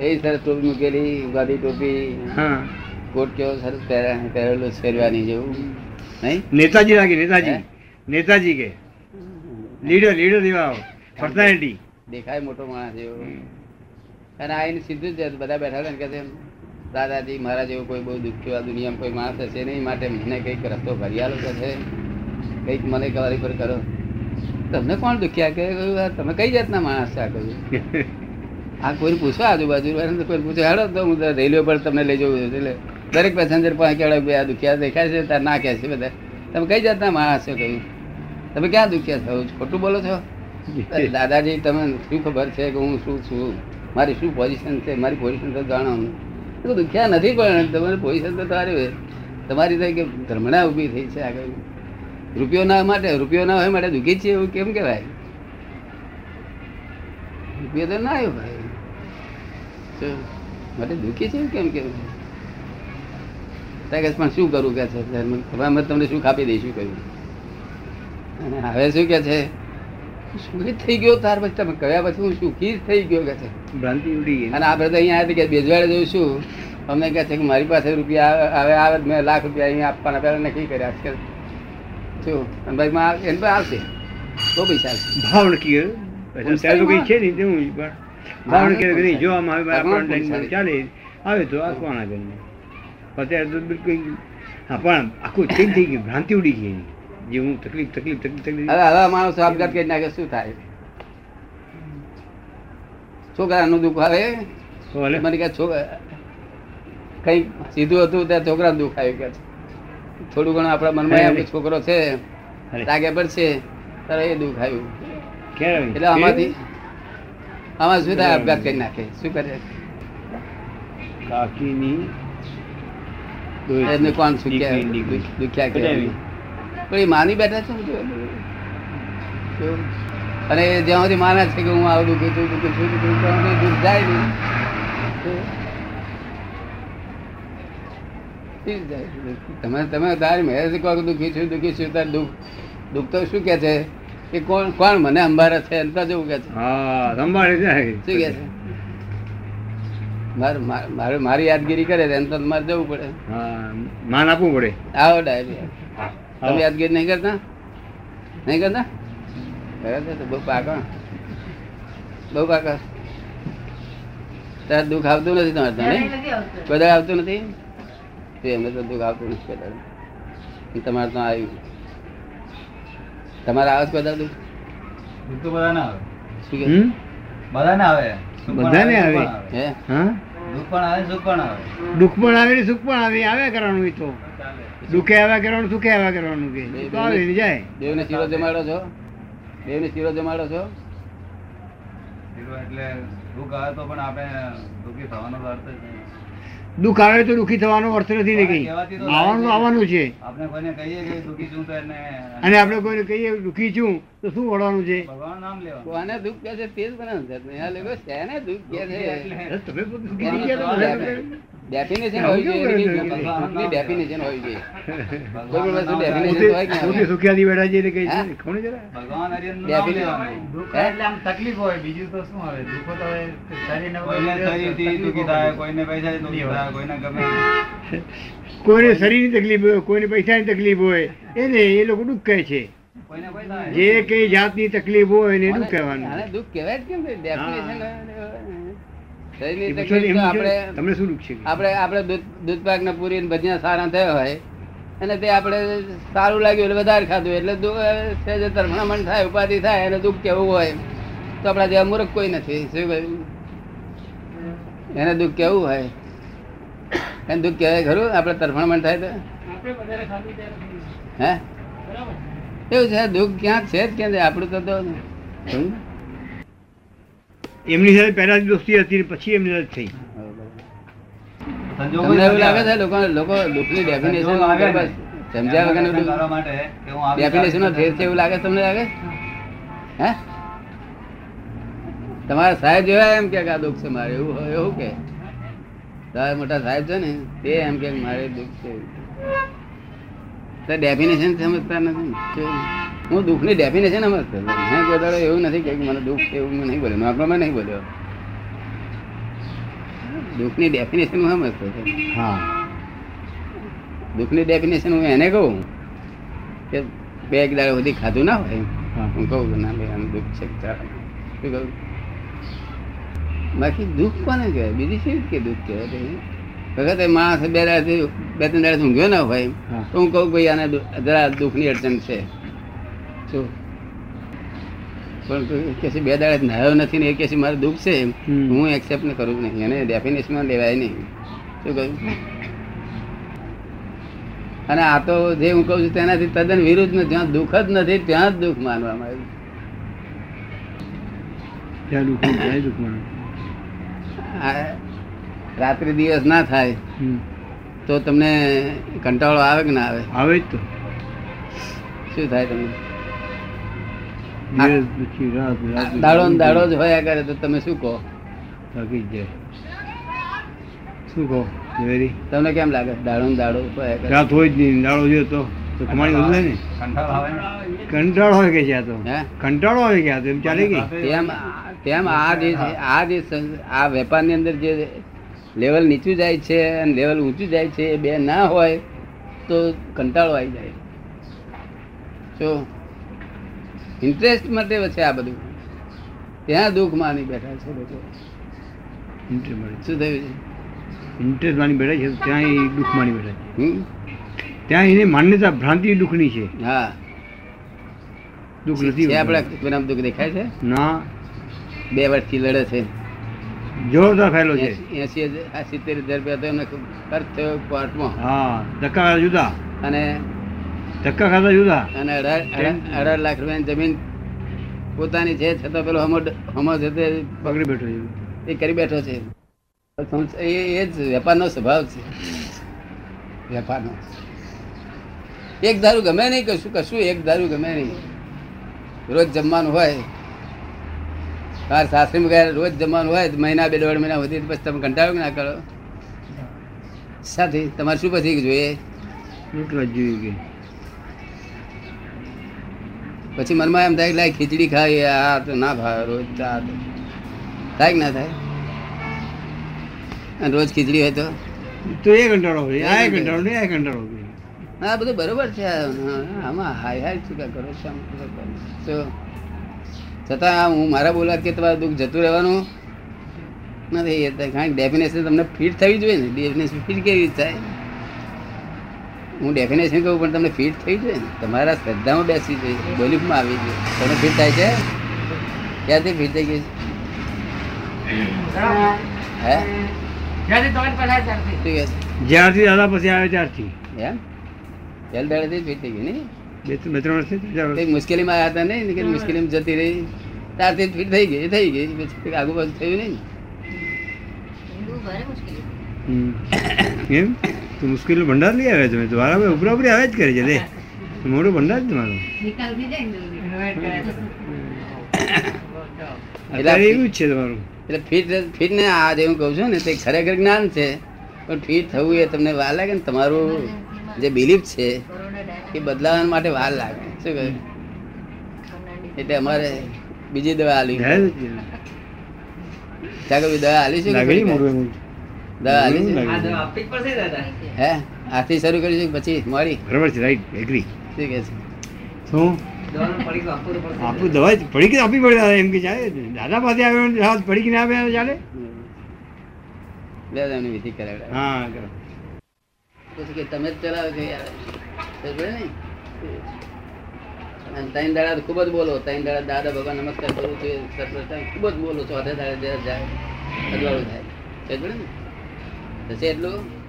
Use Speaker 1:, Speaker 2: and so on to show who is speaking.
Speaker 1: એ સરસ ટોપી મૂકેલી ગાદી ટોપી કોટ કેવો સરસ પહેરા- પહેરેલો શેરવાની જેવું. નહીં?
Speaker 2: નેતાજી લાગે નેતાજી? નેતાજી કે. લીડર લીડર જેવા પર્સનાલિટી.
Speaker 1: દેખાય મોટો માણસ જેવો અને આઈને સીધું જ બધા બેઠા હતા ને કે દાદાજી મારા જેવો કોઈ બહુ દુખ્યો આ દુનિયામાં કોઈ માણસ હશે નહીં માટે મને કંઈક રસ્તો કરી આલો કે છે. કંઈક મને કવારી પર કરો. તમને કોણ દુખ્યા કે તમે કઈ જાતના માણસ છે આ કહ્યું? આ કોઈ પૂછો આજુબાજુ કોઈ પૂછે. હેડો, તો હું રેલવે પર તમને લઈ જવું એટલે દરેક પેસેન્જર પાસે કહેવાય ભાઈ, આ દુખ્યા દેખાય છે ત્યાં ના કહે છે બધા. તમે કઈ જાતના માણસ છો? કહ્યું તમે ક્યાં દુખ્યા છો? ખોટું બોલો છો? દાદાજી તમે શું ખબર છે કે હું શું છું? મારી શું પોઝિશન છે? મારી પોઝિશન તો જાણો હું દુખ્યા નથી પણ તમારી પોઝિશન તો તારી તમારી થઈ કે ધર્મણા ઊભી થઈ છે આગળ. રૂપિયો ના માટે, રૂપિયો ના હોય માટે દુઃખી છે એવું કેમ કહેવાય? રૂપિયો તો ના આવ્યો ભાઈ? માટે દુઃખી છે કેમ કેમ ત્યાં પણ શું કરું કે છે? હવે અમે તમને શું ખાપી દઈશું કહ્યું. અને હવે શું કે છે? સુખી થઈ ગયો તાર પછી? તમે કહ્યા પછી હું સુખી જ થઈ ગયો કે છે?
Speaker 2: ભ્રાંતિ ઉડી ગઈ.
Speaker 1: અને આપણે તો અહીંયા આવ્યા કે બેજવાડે છું અમને કહે છે કે મારી પાસે રૂપિયા આવે- આવે મેં લાખ રૂપિયા અહીંયા આપવાના પહેલાં નક્કી કર્યા આજકાલ શું? અને ભાઈ માં એને પણ આવશે. બહુ પૈસા આવશે.
Speaker 2: ભાવ નક્કી કર્યો. છે નહીં તેવું જ પણ ભાવ નક્કી કરી જોવામાં આવે આપણને
Speaker 1: પૂછાય.
Speaker 2: ચાલે આવે તો આપવાના કરીને અત્યારે તો બિલકુલ હા પણ આખું ચેન્જ થઈ ગયું ભ્રાંતિ ઉડી ગઈ જે હું તકલીફ તકલીફ તકલીફ તકલીફ.
Speaker 1: હવે આવા માણસો આપઘાત કરી નાખે શું થાય? છોકરાનું દુઃખ આવે. મને કે છોકરા કઈ સીધું હતું ત્યાં છોકરા દુઃખ આવ્યું કે થોડું ઘણું આપણા મનમાં છોકરો છે લાગે પડશે ત્યારે એ દુઃખ આવ્યું. એટલે આમાંથી આમાં શું થાય? અભ્યાસ કરી નાખે. શું કરે?
Speaker 2: કાકીની
Speaker 1: એમને કોણ સુખ્યા. દુખ્યા કે પણ એ માની બેઠા છે. અને જ્યાં સુધી માને છે કે હું આવું દુઃખી છું દુઃખી છું દુઃખી છું, દુઃખ જાય નહીં. તમે તમે તારી મહેરથી કહો કે દુઃખી છું દુઃખી છું તાર દુઃખ દુઃખ તો શું કે છે? કે કોણ કોણ મને અંબારે છે? એમ તો જેવું કે છે.
Speaker 2: હા સંભાળે જાય
Speaker 1: શું કે છે? મારે મારે- યાદગીરી કરે તો એમ તો મારે જવું પડે.
Speaker 2: હા માન આપવું પડે.
Speaker 1: આવો ડાયરી. તમે યાદગીરી નહીં કરતા? નહીં કરતા? કરે છે તો બહુ પાકા બહુ પાકા ત્યારે દુઃખ આવતું નથી તમારે તને નહીં? બધા આવતું. નથી? તો એમને તો દુઃખ આવતું નથી કદાચ તમારે તો આવ્યું તમારે આવે છે બધા દુઃખ?
Speaker 3: દુઃખ તો બધા ના આવે.
Speaker 1: શું કે?
Speaker 3: બધા ના આવે.
Speaker 2: બધાને
Speaker 3: આવે,
Speaker 1: હે
Speaker 2: હા?
Speaker 3: દુઃખ પણ આવે સુખ પણ આવે.
Speaker 2: દુઃખ પણ આવે ને સુખ પણ આવે આવે કરવાનું એ તો. દુઃખે આવ્યા કરવાનું સુખે આવ્યા કરવાનું કે. તો આવે ને જાય.
Speaker 1: દેવને શીરો જમાડો છો? દેવને શીરો જમાડો છો?
Speaker 3: એટલું એટલે દુઃખ આવે તો પણ આપણે દુઃખી થવાનો અર્થ નહીં.
Speaker 2: દુઃખ આવે તો દુઃખી થવાનો અર્થ નથી ને કઈ. આવવાનું આવવાનું છે.
Speaker 3: આપણે કોઈને કહીએ કે દુઃખી છું તો એને
Speaker 2: અને આપણે કોઈને કહીએ દુઃખી છું તો શું વળવાનું છે?
Speaker 3: ભગવાન નામ લેવા
Speaker 1: કોને દુઃખ કહે છે તે જ બનાવે છે. અહીંયા લોકો શેને દુઃખ કહે છે.
Speaker 2: તમે પોતે
Speaker 1: ડેફિનેશન હોવી જોઈએ ડેફિનેશન હોવી
Speaker 4: તકલીફ હોય બીજું તો શું આવે? દુઃખો તો
Speaker 3: કોઈને
Speaker 4: પૈસા
Speaker 3: ની થાય કોઈને પૈસાથી થાય કોઈને ગમે
Speaker 2: કોઈને શરીરની તકલીફ હોય કોઈને પૈસાની તકલીફ હોય એને એ લોકો દુઃખ કહે છે.
Speaker 3: કોઈને
Speaker 2: જે કઈ જાતની તકલીફ હોય એને દુઃખ કહેવાનું.
Speaker 1: દુઃખ કહેવાય કેમ ડેફિનેશન આપણે
Speaker 2: તમને શું દુઃખ છે?
Speaker 1: આપણે આપણે દૂધ દૂધ પાક ને પૂરી ને ભજીયા સારા થયા હોય અને તે આપણે સારું લાગ્યું એટલે વધારે ખાધું એટલે સહેજ તરફણામણ થાય ઉપાધિ થાય અને દુઃખ કેવું હોય તો આપણા જેવા મૂર્ખ કોઈ નથી. શું કહ્યું? એને દુઃખ કેવું હોય? એને દુઃખ કહેવાય ખરું? આપણે તરફણામણ થાય તો? હે? એવું છે? દુઃખ ક્યાંક છે જ ક્યાં છે આપણું તો?
Speaker 2: એમની સાથે પહેલા દોસ્તી હતી પછી એમની સાથે થઈ.
Speaker 1: તમને એવું લાગે છે લોકો લોકો દુઃખની ડેફિનેશન
Speaker 3: સંજોગો આવે ને.
Speaker 1: સમજ્યા વગર
Speaker 3: એમાં કરવા માટે કે હું આવી
Speaker 1: ડેફિનેશન નો ફેર છે એવું લાગે તમને લાગે? હે? તમારા સાહેબ જેવા એમ કે આ દુઃખ છે મારે? એવું એવું કે? તમારા મોટા સાહેબ છે ને તે એમ કે મારે દુઃખ છે. તો ડેફિનેશન સમજતા નથી? હું દુઃખની ડેફિનેશન સમજતો. મેં વધારે એવું નથી કે મને દુઃખ છે એવું નહીં બોલ્યો નોર્મલમાં નહીં બોલ્યો. દુઃખની ડેફિનેશન હું સમજતો
Speaker 2: હા.
Speaker 1: દુઃખની ડેફિનેશન હું એને કહું કે બે એક દાડા સુધી ખાધું ના હોય.
Speaker 2: હું.
Speaker 1: કહું ના ભાઈ આમ દુઃખ છે શું કહું? બાકી દુઃખ કોને કહેવાય? બીજી શું કે દુઃખ કહેવાય? વખતે માણસ બે દાડાથી બે ત્રણ દાડા ઊંઘ્યો ના હોય. તો હું કહું ભાઈ આને જરા દુઃખની અડચણ છે. શું પણ કે બે દાડે નાયો નથી ને એ કે મારે દુઃખ છે હું એક્સેપ્ટ ને કરું નહીં. એને ડેફિનેશનમાં લેવાય નહીં. શું કહ્યું? અને આ તો જે હું કહું છું તેનાથી તદ્દન વિરુદ્ધ નથી. જ્યાં દુઃખ જ નથી ત્યાં જ દુઃખ માનવામાં આવ્યું
Speaker 2: ત્યાં દુઃખ ત્યાં દુઃખ મળે
Speaker 1: રાત્રિ દિવસ ના થાય તો તમને કંટાળો આવે કે ના આવે?
Speaker 2: આવે જ તો.
Speaker 1: શું થાય તમને? દાડો ને દાડો જ હોયા કરે તો તમે શું કહો?
Speaker 2: થાકી જાય. શું કહો ઝવેરી?
Speaker 1: તમને કેમ લાગે? દાડો ને દાડો હોયા કરે
Speaker 2: રાત હોય જ નહીં દાડો જોયો તો. કમાણી વધે ને?
Speaker 3: કંટાળો આવે ને?
Speaker 2: કંટાળો આવે કે છે તો?
Speaker 1: હે?
Speaker 2: કંટાળો હોય કે આ એમ ચાલે કે?
Speaker 1: તેમ તેમ આ જે આ જે આ વેપારની અંદર જે લેવલ નીચું જાય છે અને લેવલ ઊંચું જાય છે એ બે ના હોય તો કંટાળો આવી જાય. જો ઇન્ટરેસ્ટ માટે છે આ બધું. ત્યાં દુઃખ માની બેઠા છે લોકો.
Speaker 2: ઇન્ટરેસ્ટ
Speaker 1: શું થયું છે?
Speaker 2: ઇન્ટરેસ્ટ માની બેઠા છે ત્યાં દુઃખ માની બેઠા છે. ત્યાં એની માન્યતા ભ્રાંતિ દુઃખની છે.
Speaker 1: હા.
Speaker 2: દુઃખ નથી
Speaker 1: આપણા દુઃખ દેખાય છે?
Speaker 2: ના.
Speaker 1: બે વર્ષથી લડે છે.
Speaker 2: જોરદાર ફેલો છે.
Speaker 1: એસી સિત્તેર હજાર રૂપિયા તો એમને ખર્ચ થયો કોર્ટમાં.
Speaker 2: હા ધક્કા જુદા.
Speaker 1: અને
Speaker 2: ધક્કા ખાતા જુદા?
Speaker 1: અને અઢાર લાખ રૂપિયાની જમીન પોતાની છે છતાં પેલો હમો હમો છે તે
Speaker 2: પકડી બેઠો છે.
Speaker 1: એ કરી બેઠો છે. એ જ વેપારનો સ્વભાવ છે. વેપારનો. એક દારૂ ગમે નહીં કશું કશું એક દારૂ ગમે નહીં. રોજ જમવાનું હોય. બાર સાસરીમાં ગયા રોજ જમવાનું હોય મહિના બે દોઢ મહિના વધી પછી તમે કંટાળો કે ના કરો. સાથે તમારે શું પછી જોઈએ?
Speaker 2: એટલા જોઈએ કે
Speaker 1: પછી મનમાં એમ થાય કે લાય ખીચડી ખાઈ આ તો ના ભાવે રોજ આ તો. થાય ના થાય? અને રોજ ખીચડી હોય તો?
Speaker 2: તો એ કંટાળો હોય આ કંટાળો નહીં આ કંટાળો
Speaker 1: હા બધું બરોબર છે. આમાં હાય હાય શું કરો છો કરો છતાં હું મારા બોલા કે તમારું દુઃખ જતું રહેવાનું નથી. તો કારણ કે ડેફિનેશન તમને ફિટ થવી જોઈએ ને. ડેફિનેશન ફિટ કેવી થાય? હું ડેફિનેશન કહું પણ તમને ફિટ થઈ જોઈએ ને. તમારા શ્રદ્ધામાં બેસી જોઈએ બોલીફમાં આવી જોઈએ તમને ફિટ થાય છે? ક્યાંથી ફિટ થઈ ગઈ છે?
Speaker 2: જ્યારથી દાદા પછી આવે ત્યારથી.
Speaker 1: એમ? પહેલ દાડેથી ફિટ થઈ ગઈ નહીં?
Speaker 2: બે ત્રણ વર્ષથી
Speaker 1: કઈ મુશ્કેલીમાં આવ્યા હતા નહીં? કે મુશ્કેલીમાં જતી રહી? ત્યારથી ફિટ થઈ ગઈ થઈ ગઈ. પછી આગુ પાછું થયું નહીં.
Speaker 2: એમ? તો મુશ્કેલી ભંડાર લઈ આવે તમે તો. વારા ઉપરા ઉપરી આવે જ કરે છે. લે. મોડું ભંડાર જ તમારો અત્યારે એવું જ છે તમારું.
Speaker 1: એટલે ફિટ ફિટ ને આ જે હું કહું છું ને તે ખરેખર જ્ઞાન છે. પણ ફિટ થવું એ તમને વાર લાગે ને? તમારું જે બિલીફ છે એ બદલાવા માટે વાર લાગે. શું કહ્યું? એટલે અમારે બીજી દવા આલી? દવા આલી શું હે આથી શરૂ કરી પછી મારી
Speaker 2: બરાબર છે રાઈટ એગ્રી
Speaker 1: ઠીક છે
Speaker 2: શું. આપણું દવા પડી કે આપવી પડે દાદા એમ કે ચાલે દાદા પાસે આવ્યો પડી કે ના આવે ચાલે
Speaker 1: બે એમની વિધિ કરાવે
Speaker 2: હા કરો
Speaker 1: પછી કે તમે જ ચલાવો છો યાર ત્રણ દાડા ખૂબ જ બોલો ત્રણ દાડા દાદા ભગવાન નમસ્કાર કરું છું ખૂબ જ બોલો છો અધે દાડે જ્યારે જાય અજવાળું થાય ને થશે એટલું?